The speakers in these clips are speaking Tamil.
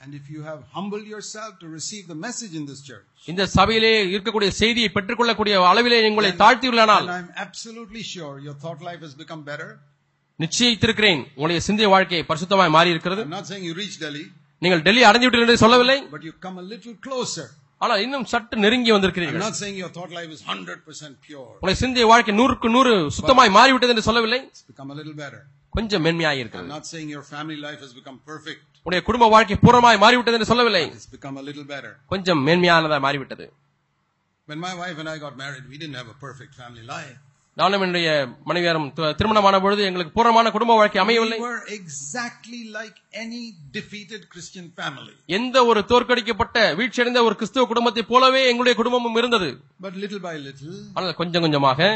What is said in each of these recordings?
And if you have humbled yourself to receive the message in this church, இந்த சபையிலே இருக்கக்கூடிய செய்தியை பெற்றுக்கொள்ளக்கூடிய அளவிலே உங்களை தாழ்த்தியுள்ளனால் then I'm absolutely sure your thought life has become better. நிச்சயித்திருக்கிறேன் உங்களுடைய சிந்தைய வாழ்க்கை பரிசுத்தமாய் மாறி இருக்கிறது I'm not saying you reach Delhi, நீங்கள் டெல்லி அடைந்து விட்டீர்கள் என்று சொல்லவில்லை but you come a little closer. ஆனால் இன்னும் சற்று நெருங்கி வந்திருக்கிறீர்கள் not saying your thought life is 100% pure. உங்களுடைய சிந்தைய வாழ்க்கை நூறுக்கு நூறு சுத்தமாய் மாறிவிட்டது என்று சொல்லவில்லை It's become a little better. கொஞ்சம் மென்மையாய் I'm இருக்கிறது not saying your family life has become perfect. உங்களுடைய குடும்ப வாழ்க்கை பூர்ணமாய் மாறிவிட்டது என்று சொல்லவில்லை It's become a little better. கொஞ்சம் மேன்மையானதாய் மாறிவிட்டது When my wife and I got married, we didn't have a perfect family life. நானும் என்னுடைய மனைவியாரும் திருமணமான பொழுது எங்களுக்கு பூர்ணமான குடும்ப வாழ்க்கை அமையவில்லை. Exactly like any defeated Christian family. எந்த ஒரு தோற்கடிக்கப்பட்ட வீழ்ச்சியடைந்த ஒரு கிறிஸ்துவ குடும்பத்தை போலவே எங்களுடைய குடும்பமும் இருந்தது. But little by little, ஆனால் கொஞ்சம் கொஞ்சமாக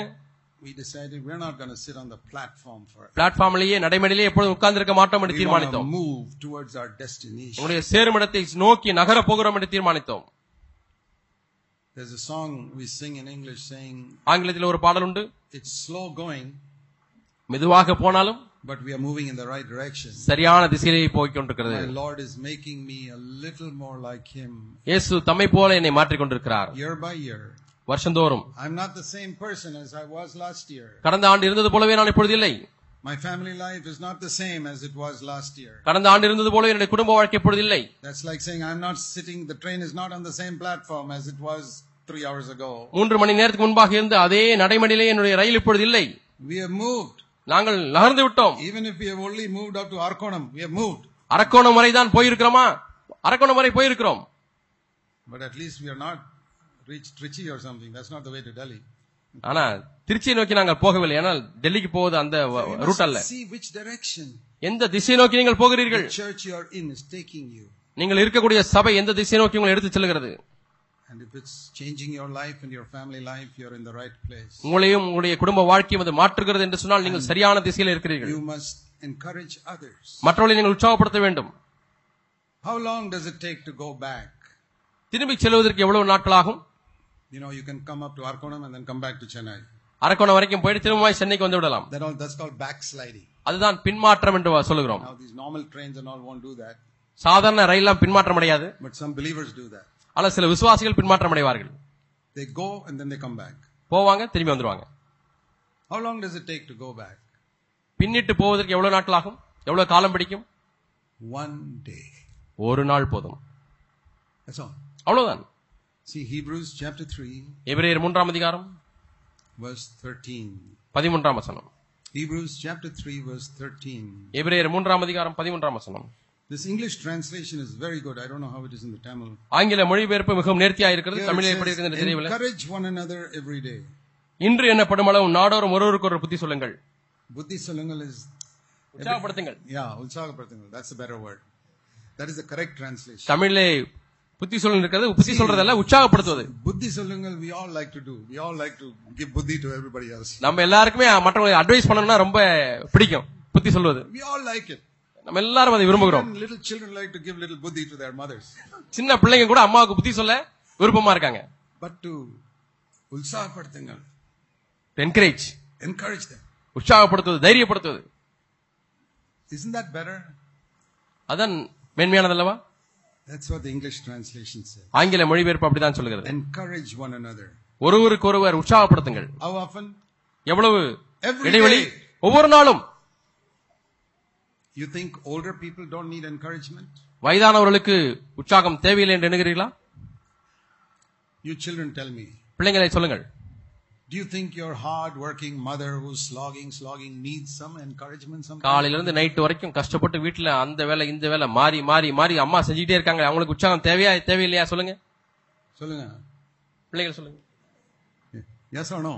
we decided we're not going to sit on the platform for பிளாட்ஃபார்ம்லேயே நடைமேடையிலே எப்பொழுதும் உட்கார்ந்திருக்க மாட்டோம் என்று தீர்மானித்தோம். move towards our destination. உங்களுடைய சேருமிடத்தை நோக்கி நகர போகிறோம் என்று தீர்மானித்தோம். There's a song we sing in English saying, ஆங்கிலத்தில் ஒரு பாடல் உண்டு it's slow going, மெதுவாக போனாலும் but we are moving in the right direction. சரியான திசையிலே போய்க் கொண்டிருக்கிறது My Lord is making me a little more like Him இயேசு தம்மை போல என்னை மாற்றிக் கொண்டிருக்கிறார் year by year. வருஷந்தோறும் I'm not the same person as I was last year. கடந்த ஆண்டு இருந்தது போலவே நான் இப்பொழுது இல்லை My family life is not the same as it was last year. கடந்த ஆண்டு இருந்தது போல என்னுடைய குடும்ப வாழ்க்கை இப்பொழுது இல்லை That's like saying I'm not sitting, the train is not on the same platform as it was three hours ago. மூன்று மணி நேரத்துக்கு முன்பாக இருந்த அதே நடைமணியிலே என்னுடைய ரயில் இப்பொழுது இல்லை We have moved. நாங்கள் நகர்ந்து விட்டோம் Even if we have only moved up to Arkonam, we have moved. Arakkonam வரை தான் போயிருக்கிறோமா அரக்கோணம் வரை போயிருக்கிறோம் But at least we are not reached Trichy or something. That's not the way to Delhi. ஆனா திருச்சியை நோக்கி நாங்கள் போகவில்லை ஆனால் டெல்லிக்கு போவது அந்த ரூட் அல்ல எந்த திசை நோக்கி நீங்கள் போகிறீர்கள். நீங்கள் இருக்கக்கூடிய சபை எந்த திசை நோக்கி உங்களை எடுத்துச் செல்கிறது And if it's changing your life and your family life, you're in the right place. உங்களையும் உங்களுடைய குடும்ப வாழ்க்கையும் அது மாற்றுகிறது என்று சொன்னால் நீங்கள் சரியான திசையில் இருக்கிறீர்கள் You must encourage others. மற்றவர்களை நீங்கள் உற்சாகப்படுத்த வேண்டும் How long does it take to go back? திரும்பி செல்வதற்கு எவ்வளவு நாட்களாகும் You know, you can come up to Arkonam and then come back to Chennai. Arakkonam வரைக்கும் போயிட்டு திரும்பவும் சென்னைக்கு வந்து விடலாம் That all, that's called backsliding. அதுதான் பின்மாற்றம் என்று சொல்லுகிறோம் Now, these normal trains and all won't do that, சாதாரண ரயிலாம் பின்மாற்றம் அடையாது but some believers do that. ஆனால் சில விசுவாசிகள் பின்மாற்றம் அடைவார்கள் They go and then they come back. போவாங்க திரும்பி வந்துருவாங்க How long does it take to go back? பின்னிட்டு போவதற்கு எவ்வளவு நாட்களாகும் எவ்வளவு காலம் பிடிக்கும் One day. ஒரு நாள் போதும் That's all. அவ்வளவுதான் See, Hebrews chapter 3, எபிரேயர் மூன்றாம் அதிகாரம் verse 13. பதிமூன்றாம் வசனம் Hebrews chapter 3, verse 13. எபிரேயர் மூன்றாம் அதிகாரம் பதிமூன்றாம் வசனம் This English translation is very good. I don't know how it is in the Tamil. ஆங்கில மொழிபெயர்ப்பு மிகவும் நேர்த்தியா இருக்கிறது Here it தமிழில் எப்படி says, இருக்கிறது என்று தெரியவில்லை encourage one another every day. இன்று என்னப்படும் அளவு நாடோறும் ஒருவருக்கு ஒரு புத்தி சொல்லுங்கள் Buddhi Salangal is, உற்சாகப்படுத்துங்கள் yeah, Ulsagapratangal. That's a better word. That is the correct translation. தமிழிலே புத்தி சொல்லுங்க இருக்கிறது புத்தி சொல்றதல்ல உற்சாகப்படுத்துவது Buddhi Salangal we all like to do. We all like to give buddhi to everybody else. நம்ம எல்லாருக்குமே மற்றவங்களை அட்வைஸ் பண்ணணும்னா ரொம்ப பிடிக்கும் புத்தி சொல்வது We all like it. நம்ம எல்லாரும் அதை விரும்புகிறோம் little children like to give little buddhi to their mothers. சின்ன பிள்ளைங்க கூட அம்மாவுக்கு புத்தி சொல்ல விருப்பமா இருக்காங்க But to Ulsagapratangal, encourage encourage them. உற்சாகப்படுத்துவது தைரியப்படுத்துவது Isn't that better? அதான் மேன்மையானதல்லவா That's what the English translation says. ஆங்கில மொழிபெயர்ப்பு அப்படிதான் சொல்லுகிறது Encourage one another. ஒருவருக்கு ஒருவர் உற்சாகப்படுத்துங்கள் How often? எவ்வளவு இடைவெளி. ஒவ்வொரு நாளும் You think older people don't need encouragement? வயதானவர்களுக்கு உற்சாகம் தேவையில்லை என்று எண்ணுகிறீர்களா You children tell me. பிள்ளைங்களை சொல்லுங்கள் Do you think your hard-working mother who's slogging, slogging needs some encouragement sometimes? காலையில இருந்து நைட் வரைக்கும் கஷ்டப்பட்டு வீட்டுல அந்த வேலை இந்த வேலை மாறி மாறி மாறி அம்மா செஞ்சுட்டே இருக்காங்க அவங்களுக்கு உற்சாகம் தேவையா தேவையில்லையா சொல்லுங்க Solunga. பிள்ளைகள் சொல்லுங்க Yes or no?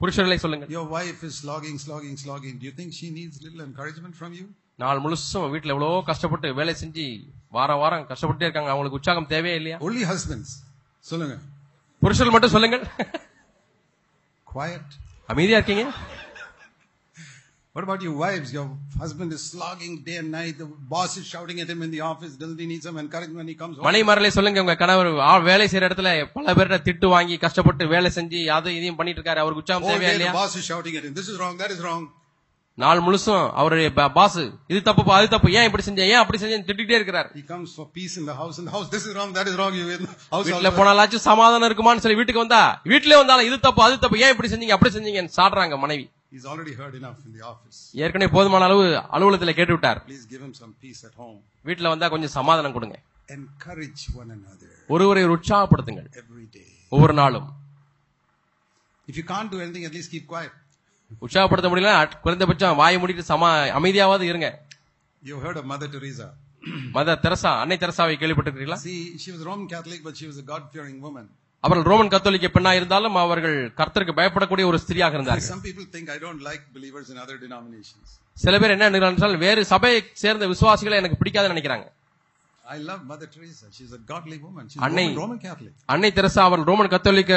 புருஷர்களை சொல்லுங்கள் your wife is slogging, slogging, slogging. Do you think she needs little encouragement from you? நாள் முழுசும் வீட்டுல எவ்வளவோ கஷ்டப்பட்டு வேலை செஞ்சு வாரம் வாரம் கஷ்டப்பட்டே இருக்காங்க அவங்களுக்கு உற்சாகம் தேவையா இல்லையா Only husbands. Solunga. புருஷர்கள் மட்டும் சொல்லுங்கள் Quiet. அமைதியா இருக்கீங்க What about you wives? Your husband is slogging day and night. The boss is shouting at him in the office. Doesn't he need some encouragement when he comes home? மனைமரலை சொல்லுங்க உங்க கணவர் வேலை செய்யற இடத்துல பல பேர்ட்ட திட்டு வாங்கி கஷ்டப்பட்டு வேலை செஞ்சு அதை இதையும் பண்ணிட்டு இருக்காரு அவருக்கு உற்சாகம் Whole தேவையா the இல்லையா boss is shouting at him. This is wrong. That is wrong. நாள் முழுசும் அவருடைய பாஸ் இது தப்புப்பா அது தப்பு ஏன் இப்படி செஞ்சேன் ஏன் அப்படி செஞ்சேன் திட்டிகிட்டே இருக்கிறார் He comes for peace in the house. In the house, this is wrong, that is wrong. You in the house. வீட்டுல also- போனாலாச்சும் சமாதானம் இருக்குமான்னு சொல்லி வீட்டுக்கு வந்தா வீட்டுல வந்தாலும் இது தப்பு அது தப்பு ஏன் இப்படி செஞ்சீங்க அப்படி செஞ்சீங்கன்னு சாடுறாங்க மனைவி He's already heard enough in the office. ஏற்கனவே போதுமான அளவு அலுவலகத்துல கேட்டு விட்டார் Please give him some peace at home. வீட்டுல வந்தா கொஞ்சம் சமாதானம் கொடுங்க Encourage one another ஒருவரை ஒரு உற்சாகப்படுத்துங்கள் every day. ஒவ்வொரு நாளும் If you can't do anything, at least keep quiet. உற்சாகப்படுத்த முடியல குறைந்தபட்சம் வாயை மூடிட்டு சமா அமைதியாவது இருங்க You've heard of Mother Teresa. Mother Teresa அன்னை தெரசாவை கேள்விப்பட்டிருக்கீங்களா See, she was Roman Catholic, but she was a God-fearing woman. அவர்கள் ரோமன் கத்தோலிக்க பெண்ணா இருந்தாலும் அவர்கள் கர்த்தருக்கு பயப்படக்கூடிய ஒரு ஸ்திரியாக இருந்தார்கள் Some people think I don't like believers in other denominations. சில பேர் என்ன நினைக்கிறார்கள் என்றால் வேறு சபையை சேர்ந்த விசுவாசிகளை எனக்கு பிடிக்காதுன்னு நினைக்கிறாங்க I love Mother Teresa. She's a godly woman. She's Annai- Roman, Roman Catholic. அன்னை தெரசா அவர்கள் ரோமன் கத்தோலிக்க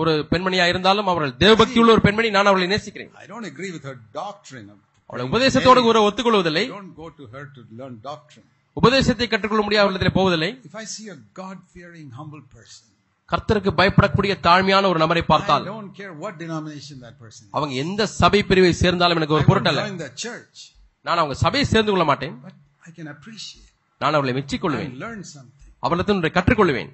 ஒரு பெண்மணியா இருந்தாலும் அவர்கள் தேவபக்தி உள்ள ஒரு பெண்மணி நான் அவளை நேசிக்கிறேன் I don't agree with her doctrine. of அவளை உபதேசத்தோடு ஒரு ஒத்துக்கொள்வதில்லை don't go to her to learn doctrine. உபதேசத்தை கற்றுக்கொள்ள முடியாத போவதில்லை If I see a God-fearing, humble person, கர்த்தருக்கு பயப்படக்கூடிய தாழ்மையான ஒரு நபரை பார்த்தால். அவங்க எந்த சபை பிரிவை சேர்ந்தாலும் எனக்கு ஒரு பொருட்டல்ல நான் அவங்க சபையை சேர்ந்து கொள்ள மாட்டேன் நான் அவளை மெச்சிக்கொள்வேன். அவளிடத்தில் கற்றுக்கொள்வேன்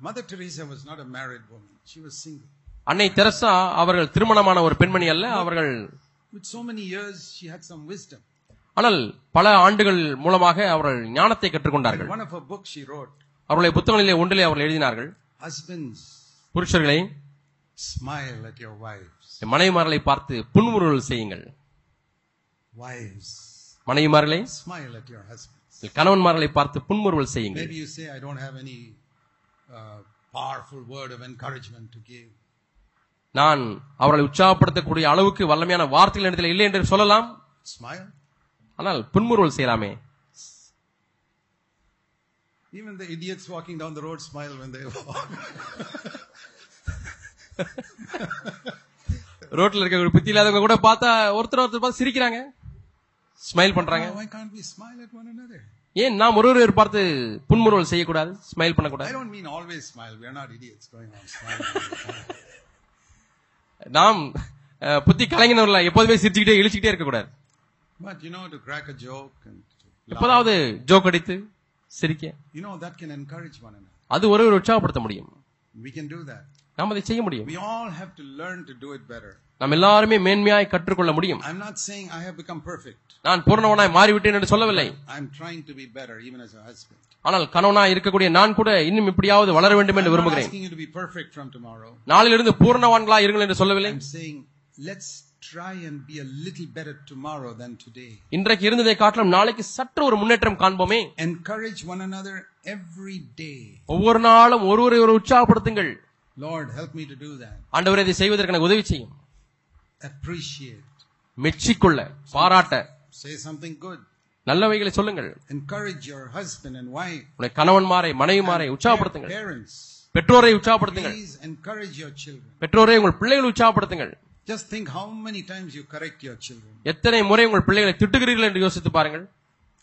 Mother Teresa was not a married woman. She was single. அன்னை தெரசா அவர்கள் திருமணமான ஒரு பெண்மணி அல்ல அவர்கள் With so many years, she had some wisdom. ஆனால் பல ஆண்டுகள் மூலமாக அவர்கள் ஞானத்தை கற்றுக்கொண்டார்கள் one of her she wrote, அவருடைய புத்தகங்களிலே ஒன்றிலே அவர்கள் எழுதினார்கள் Husbands, புருஷர்களை smile at your wives. மனைவிமார்களை பார்த்து புன்முறுவல் செய்யுங்கள் Wives, மனைவிமார்களை smile at your husbands. கணவன்மார்களை பார்த்து புன்முறுவல் செய்யுங்கள் Maybe you say, I don't have any uh, powerful word of encouragement to give. நான் அவர்களை உற்சாகப்படுத்தக்கூடிய அளவுக்கு வல்லமையான வார்த்தைகள் இடத்துல இல்லை என்று சொல்லலாம் Smile. ஆனால் புன்முறுவல் செய்யலாமே Even the idiots walking down the road smile when they walk. ரோட்ல இருக்க ஒரு புத்தி இல்லாதவங்க கூட பார்த்தா ஒருத்தர் ஒருத்தர் பார்த்து சிரிக்கிறாங்க ஸ்மைல் பண்றாங்க Why can't we smile at one another? ஏன் நாம் ஒருவர் பார்த்து புன்முறுவல் செய்யக்கூடாது ஸ்மைல் I பண்ணக்கூடாது don't mean always smile. We are not idiots going on smiling. நாம் புத்தி கலைஞர்ல எப்போதுமே சிரிச்சுக்கிட்டே இழிச்சுக்கிட்டே இருக்கக்கூடாது but you know, to crack a joke and எப்போதாவது ஜோக் அடித்து சிரிக்க you know, that can encourage one another. அது ஒருவர் உற்சாகப்படுத்த முடியும் We can do that. நாம் அதை செய்ய முடியும் We all have to learn to do it better. நாம் எல்லாருமே மேன்மையாய் கற்றுக்கொள்ள முடியும் I'm not saying I have become perfect. நான் பூர்ணவனாய் மாறிவிட்டேன் என்று சொல்லவில்லை I'm trying to be better, even as a husband. ஆனால் கணவனாய் இருக்கக்கூடிய நான் கூட இன்னும் இப்படியாவது வளர வேண்டும் என்று விரும்புகிறேன் asking you to be perfect from tomorrow. நாளிலிருந்து பூர்ணவான்களா இருங்கள் என்று சொல்லவில்லை I'm saying, let's try and be a little better tomorrow than today. இன்றைக்கு இருந்ததை காட்டிலும் நாளைக்கு சற்று ஒரு முன்னேற்றம் காண்போமே Encourage one another every day. ஒவ்வொரு நாளும் ஒருவரை ஒரு உற்சாகப்படுத்துங்கள் Lord, help me to do that. ஆண்டவரே இதை செய்வதற்கு எனக்கு உதவி செய்யும் Appreciate. மெச்சிக்கொள்ள பாராட்ட Say something good. நல்லவைகளை சொல்லுங்கள் Encourage your husband and wife. உடைய கணவன்மாரை மனைவிமாரை உற்சாகப்படுத்துங்கள் Parents, பெற்றோரை உற்சாகப்படுத்துங்கள் please encourage your children. பெற்றோரை உங்கள் பிள்ளைகளை உற்சாகப்படுத்துங்கள் Just think how many times you correct your children. எத்தனை முறை உங்கள் பிள்ளைகளை திட்டுகிறீர்கள் என்று யோசித்து பாருங்கள்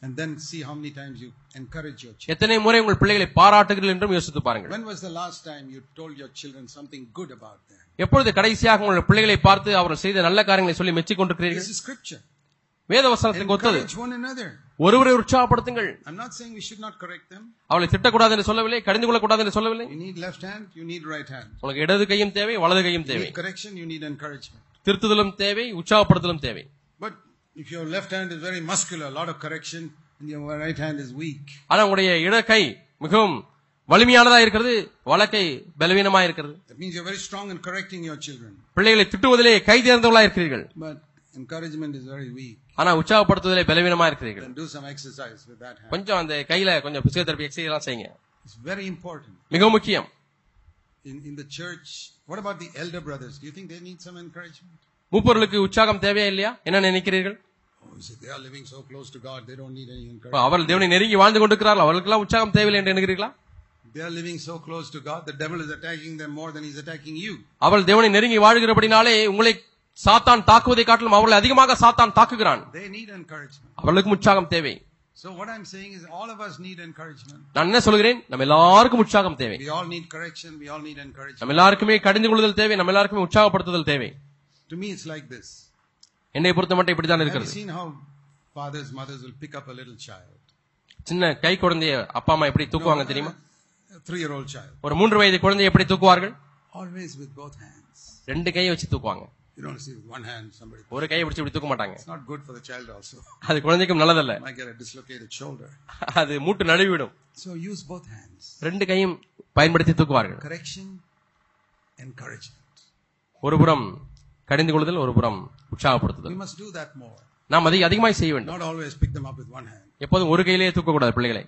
And then see how many times you encourage your children. எத்தனை முறை உங்கள் பிள்ளைகளை பாராட்டுகிறீர்கள் என்றும் யோசித்து பாருங்கள் When was the last time you told your children something good about them? எப்பொழுது கடைசியாக உங்கள் பிள்ளைகளை பார்த்து அவர்கள் செய்த நல்ல காரியங்களை சொல்லி மெச்சிக் This கொண்டிருக்கிறீர்கள் is scripture. வேத வசனத்துக்கு ஒத்தது. ஒருவரை உற்சாகப்படுத்துங்கள் I'm not saying we should not correct them. அவளை திட்டக்கூடாது என்று சொல்லவில்லை கடிந்து கொள்ளக்கூடாது என்று சொல்லவில்லை You need left hand, you need right hand. உங்களுக்கு இடது கையும் தேவை வலது கையும் தேவை correction, you need encouragement. திருத்துதலும் தேவை உற்சாகப்படுத்தலும் தேவை But if your left hand is very muscular, a lot of correction, and your right hand is weak, ஆனா உங்களுடைய இட கை மிகவும் வலிமையானதா இருக்கிறது வலக்கை பலவீனமா இருக்கிறது that means you're very strong in correcting your children. பிள்ளைகளை திட்டுவதிலே கை தேர்ந்தவர்களா இருக்கிறீர்கள் But encouragement is very weak. ஆனா உற்சாகப்படுத்துவதிலே பலவீனமா இருக்கிறீர்கள் Then do some exercise with that hand. கொஞ்சம் அந்த கையில கொஞ்சம் பிசியோதெரபி எக்ஸசைஸ் எல்லாம் செய்யுங்க It's very important. மிக முக்கியம் In, in the church, what about the elder brothers? Do you think they need some encouragement? மூப்பொருளுக்கு உற்சாகம் தேவையா இல்லையா என்ன நினைக்கிறீர்கள் Oh, you say they are living so close to God, they don't need any இப்ப encouragement. அவர்கள் தேவனை நெருங்கி வாழ்ந்து கொண்டிருக்கிறார்கள் அவர்களுக்கெல்லாம் உற்சாகம் தேவையில்லை என்று எண்ணுகிறீர்களா They are living so close to God, the devil is attacking them more than he's attacking you. அவள் தேவனை நெருங்கி வாழ்கிறபடினாலே உங்களை சாத்தான் தாக்குவதை காட்டிலும் அவர்களை அதிகமாக சாத்தான் தாக்குகிறான். அவர்களுக்கும் உற்சாகம் தேவை So what I'm saying is all of us need encouragement. நான் என்ன சொல்கிறேன் நம்ம எல்லாருக்கும் உற்சாகம் தேவை We all need correction, we all need encouragement. நம்ம எல்லாருக்குமே கடிந்து கொள்ளுதல் தேவை நம்ம எல்லாருக்குமே உற்சாகப்படுத்துதல் தேவை To me, it's like this. என்னை பொறுத்த மட்டும் Have you இருக்கிறது seen how fathers, mothers will pick up a little child? சின்ன கை குழந்தைய அப்பா அம்மா எப்படி தூக்குவாங்க தெரியுமா A three-year-old child. ஒரு மூன்று வயது குழந்தையை எப்படி தூக்குவார்கள் Always with both hands. ரெண்டு கையை வச்சு தூக்குவாங்க You don't see with one hand somebody. ஒரு கையை பிடிச்சு இப்படி தூக்க மாட்டாங்க It's not good for the child also. அது குழந்தைக்கும் நல்லதல்ல Might get a dislocated shoulder. அது மூட்டு நழுவிடும் So use both hands. ரெண்டு கையும் பயன்படுத்தி தூக்குவார்கள் Correction, encouragement. ஒரு புறம் கடிந்து கொள்ளுதல் ஒரு புறம் We உற்சாகப்படுத்துதல் must do that more. நாம் அதை அதிகமாய் செய்ய வேண்டும் Not always pick them up with one hand. எப்போதும் ஒரு கையிலேயே தூக்கக்கூடாது பிள்ளைகளை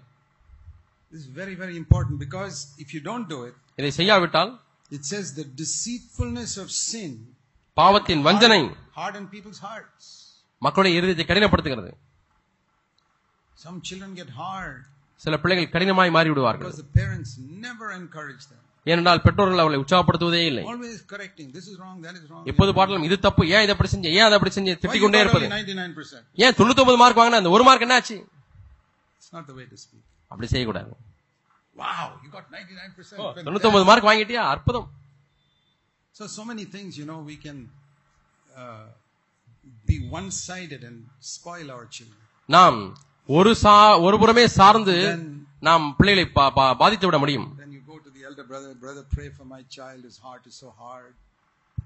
This is very, very important because if you don't do it, இதை செய்யாவிட்டால் it says the deceitfulness of sin பாவத்தின் வஞ்சனை. மக்களுடைய இருதயத்தை கடினப்படுத்துகிறது Some children get hard சில பிள்ளைகள் கடினமாய் மாறி விடுவார்கள் because the parents never encourage them. ஏனென்றால் பெற்றோர்கள் அவளை உற்சாகப்படுத்துவதே இல்லை Always correcting. This is wrong, that is wrong. எப்போது பாடலும் இது தப்பு ஏன் இதை அப்படி செஞ்ச ஏன் அதை அப்படி செஞ்ச திட்டிக் you கொண்டே got இருப்பது only 99%? ஏன் தொண்ணூத்தி ஒன்பது மார்க் வாங்கினா அந்த ஒரு மார்க் to speak. அப்படி செய்யக்கூடாது Wow, you got 99%. தொண்ணூத்தி ஒன்பது மார்க் வாங்கிட்டியா அற்புதம் So, so many things, you know, we can uh, be one-sided and spoil our children. நாம் ஒரு சா ஒரு புறமே சார்ந்து நாம் பிள்ளைகளை பாதித்து விட முடியும் Then you go to the elder brother, brother, pray for my child, his heart is so hard.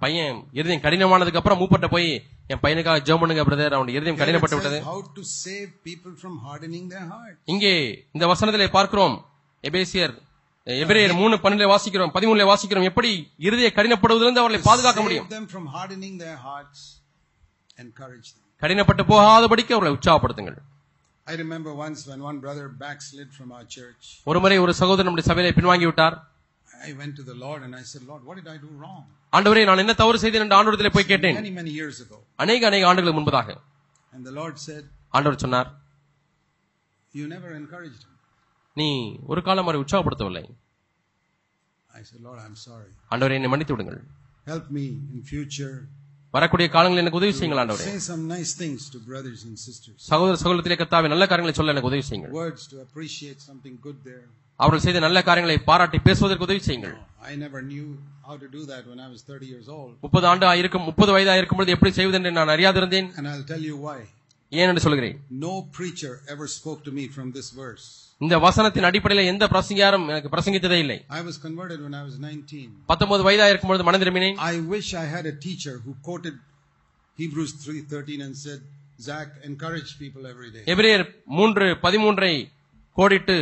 பையன் இருதயம் கடினமானதுக்கு அப்புறம் மூப்பட்ட போய் என் பையனுக்காக ஜெபம் பண்ணுங்க பிரதர் அவனுடைய இருதயம் கடினப்பட்டு விட்டது how to save people from hardening their heart. இங்கே இந்த வசனத்திலே பார்க்கிறோம் எபேசியர் எபிரேயர் மூணு பன்னெண்டுல வாசிக்கிறோம் பதிமூணுல வாசிக்கிறோம் எப்படி இருதய கடினப்படுவதிலிருந்து அவர்களை பாதுகாக்க முடியும். கடினப்பட்டு போகாதபடிக்கு அவர்களை உற்சாகப்படுத்துங்கள் I remember once when one brother backslid from our church. ஒருமுறை ஒரு சகோதரன் நம்முடைய சபையிலே பின்வாங்கி விட்டார் I went to the Lord and I said, Lord, what did I do wrong? ஆண்டவரே நான் என்ன தவறு செய்தேன் என்று ஆண்டவரத்திலே போய் கேட்டேன் Many, many years ago. அநேக அநேக ஆண்டுகளுக்கு முன்பதாக And the Lord said, ஆண்டவர் சொன்னார் You never encouraged him. நீ ஒரு காலம் அவரை உற்சாகப்படுத்தவில்லை. ஆண்டவரே என்னை மன்னித்து விடுங்கள் Help me in future. வரக்கூடிய காலங்களில் எனக்கு உதவி செய்யுங்கள் ஆண்டவரே. சகோதர சகோதரத்திலே கத்தாவே நல்ல காரியங்களை சொல்ல எனக்கு உதவி செய்யுங்கள். அவர்கள் செய்த நல்ல காரியங்களை பாராட்டி பேசுவதற்கு உதவி செய்யுங்கள் I never knew how to do that when I was 30 years old. முப்பது ஆண்டு இருக்கும் முப்பது வயதா இருக்கும் பொழுது எப்படி செய்வது என்று நான் அறியாதிருந்தேன் And I'll tell you why. ஏன் என்று சொல்கிறேன் No preacher ever spoke to me from this verse. இந்த வசனத்தின் அடிப்படையில் எந்த பிரசங்கியாரும் எனக்கு பிரசங்கித்ததே இல்லை I was converted when I was 19. பத்தொன்பது வயதா இருக்கும் பொழுது மனம் திரும்பினேன் I wish I had a teacher who quoted Hebrews 3:13 and said, "Zach, encourage people every day." எபிரேயர் மூன்று பதிமூன்றை கோடிட்டு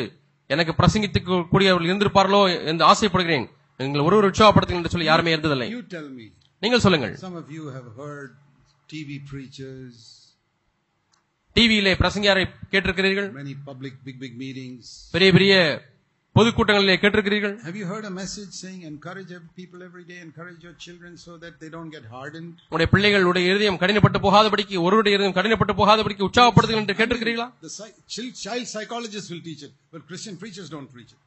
எனக்கு பிரசங்கித்து கூடியவர்கள் இருந்திருப்பார்களோ என்று ஆசைப்படுகிறேன் நீங்கள் ஒரு ஒரு உற்சாகப்படுத்துங்கள் என்று சொல்லி யாருமே இருந்ததில்லை You tell me. நீங்கள் சொல்லுங்கள் Some of you have heard TV preachers, டிவியிலே பிரசங்கியாரை கேட்டிருக்கிறீர்கள் many public big big meetings. பெரிய பெரிய பொதுக்கூட்டங்களிலே கேட்டிருக்கிறீர்கள் Have you heard a message saying encourage ev- people every day, encourage your children so that they don't get hardened? உடைய பிள்ளைகளுடைய இருதயம் கடினப்பட்டு போகாதபடிக்கு ஒருவருடைய இருதயம் கடினப்பட்டு போகாதபடிக்கு உற்சாகப்படுத்துங்கள் என்று கேட்டிருக்கிறீர்களா The child psychologists will teach it, but Christian preachers don't preach it.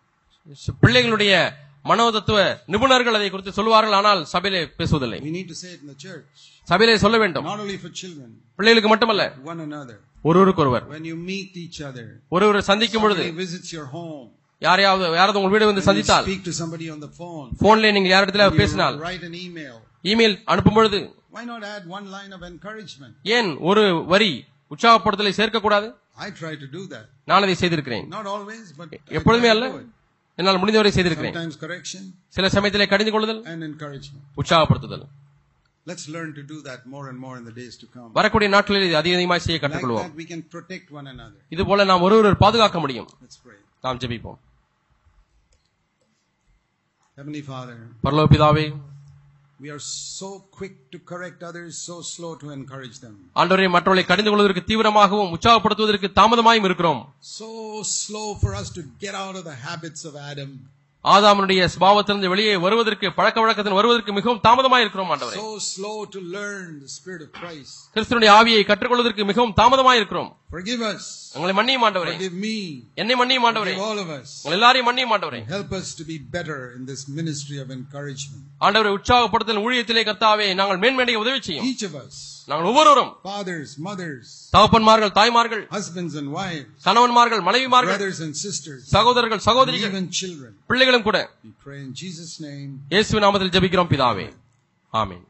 பிள்ளைகளுடைய மனோதத்துவ நிபுணர்கள் அதை குறித்து சொல்வார்கள் ஆனால் சபையிலே பேசுவதில்லை We need to say it in the church, சபையிலே சொல்ல வேண்டும் not only for children, பிள்ளைகளுக்கு மட்டுமல்ல one another. ஒருவருக்கொருவர் When you meet each other, ஒருவர் சந்திக்கும் பொழுது யாரையாவது யாராவது உங்கள் வீடு வந்து சந்தித்தால் போன்ல நீங்க யாரிடத்துல பேசினால். இமெயில் அனுப்பும் பொழுது? ஏன் ஒரு வரி உற்சாகப்படுத்தலை சேர்க்கக்கூடாது I try to do that. நான் அதை செய்திருக்கிறேன் Not always, but I எப்பொழுதுமே அல்ல. என்னால் முடிந்தவரை செய்திருக்கிறேன் சில சமயத்திலே கடிந்து கொள்ளுதல். உற்சாகப்படுத்துதல் Let's learn to do that more and more in the days to come. வரக்கூடிய நாட்களில் இது அதிக அதிகமாக செய்ய Like கற்றுக்கொள்வோம் that, we can protect one another. இது போல நாம் ஒருவர் பாதுகாக்க முடியும் Let's pray. நாம் ஜெபிப்போம் Heavenly Father, பரலோக பிதாவே we are so quick to correct others, so slow to encourage them. ஆண்டவரே மற்றவர்களை கடிந்து கொள்வதற்கு தீவிரமாகவும் உற்சாகப்படுத்துவதற்கு தாமதமாயும் இருக்கிறோம் So slow for us to get out of the habits of Adam. ஆதாமனுடைய சுபாவத்திலிருந்து வெளியே வருவதற்கு பழக்க வழக்கத்தில் வருவதற்கு மிகவும் தாமதமாய் இருக்கிறோம் ஆண்டவரே So slow to learn the Spirit of Christ. கிறிஸ்துவனுடைய ஆவியை கற்றுக்கொள்வதற்கு மிகவும் தாமதமாய் இருக்கிறோம் Forgive us. ஆண்டவரே Forgive me. என்னை மன்னியும் ஆண்டவரே Forgive all of us. உங்கள் எல்லாரையும் மன்னியும் ஆண்டவரே Help us to be better in this ministry of encouragement. ஆண்டவரை உற்சாகப்படுத்தல் ஊழியத்திலே கர்த்தாவே நாங்கள் மேன்மேடைய உதவி செய்யும் Each of us, நாங்கள் ஒவ்வொருவரும் fathers, mothers, தகப்பன்மார்கள் தாய்மார்கள் husbands and wives, கணவன்மார்கள் மனைவிமார்கள் brothers and sisters, சகோதரர்கள் சகோதரிகள் even children. பிள்ளைகளும் கூட We pray in Jesus' name. இயேசு நாமத்தில் ஜெபிக்கிறோம் பிதாவே ஆமென்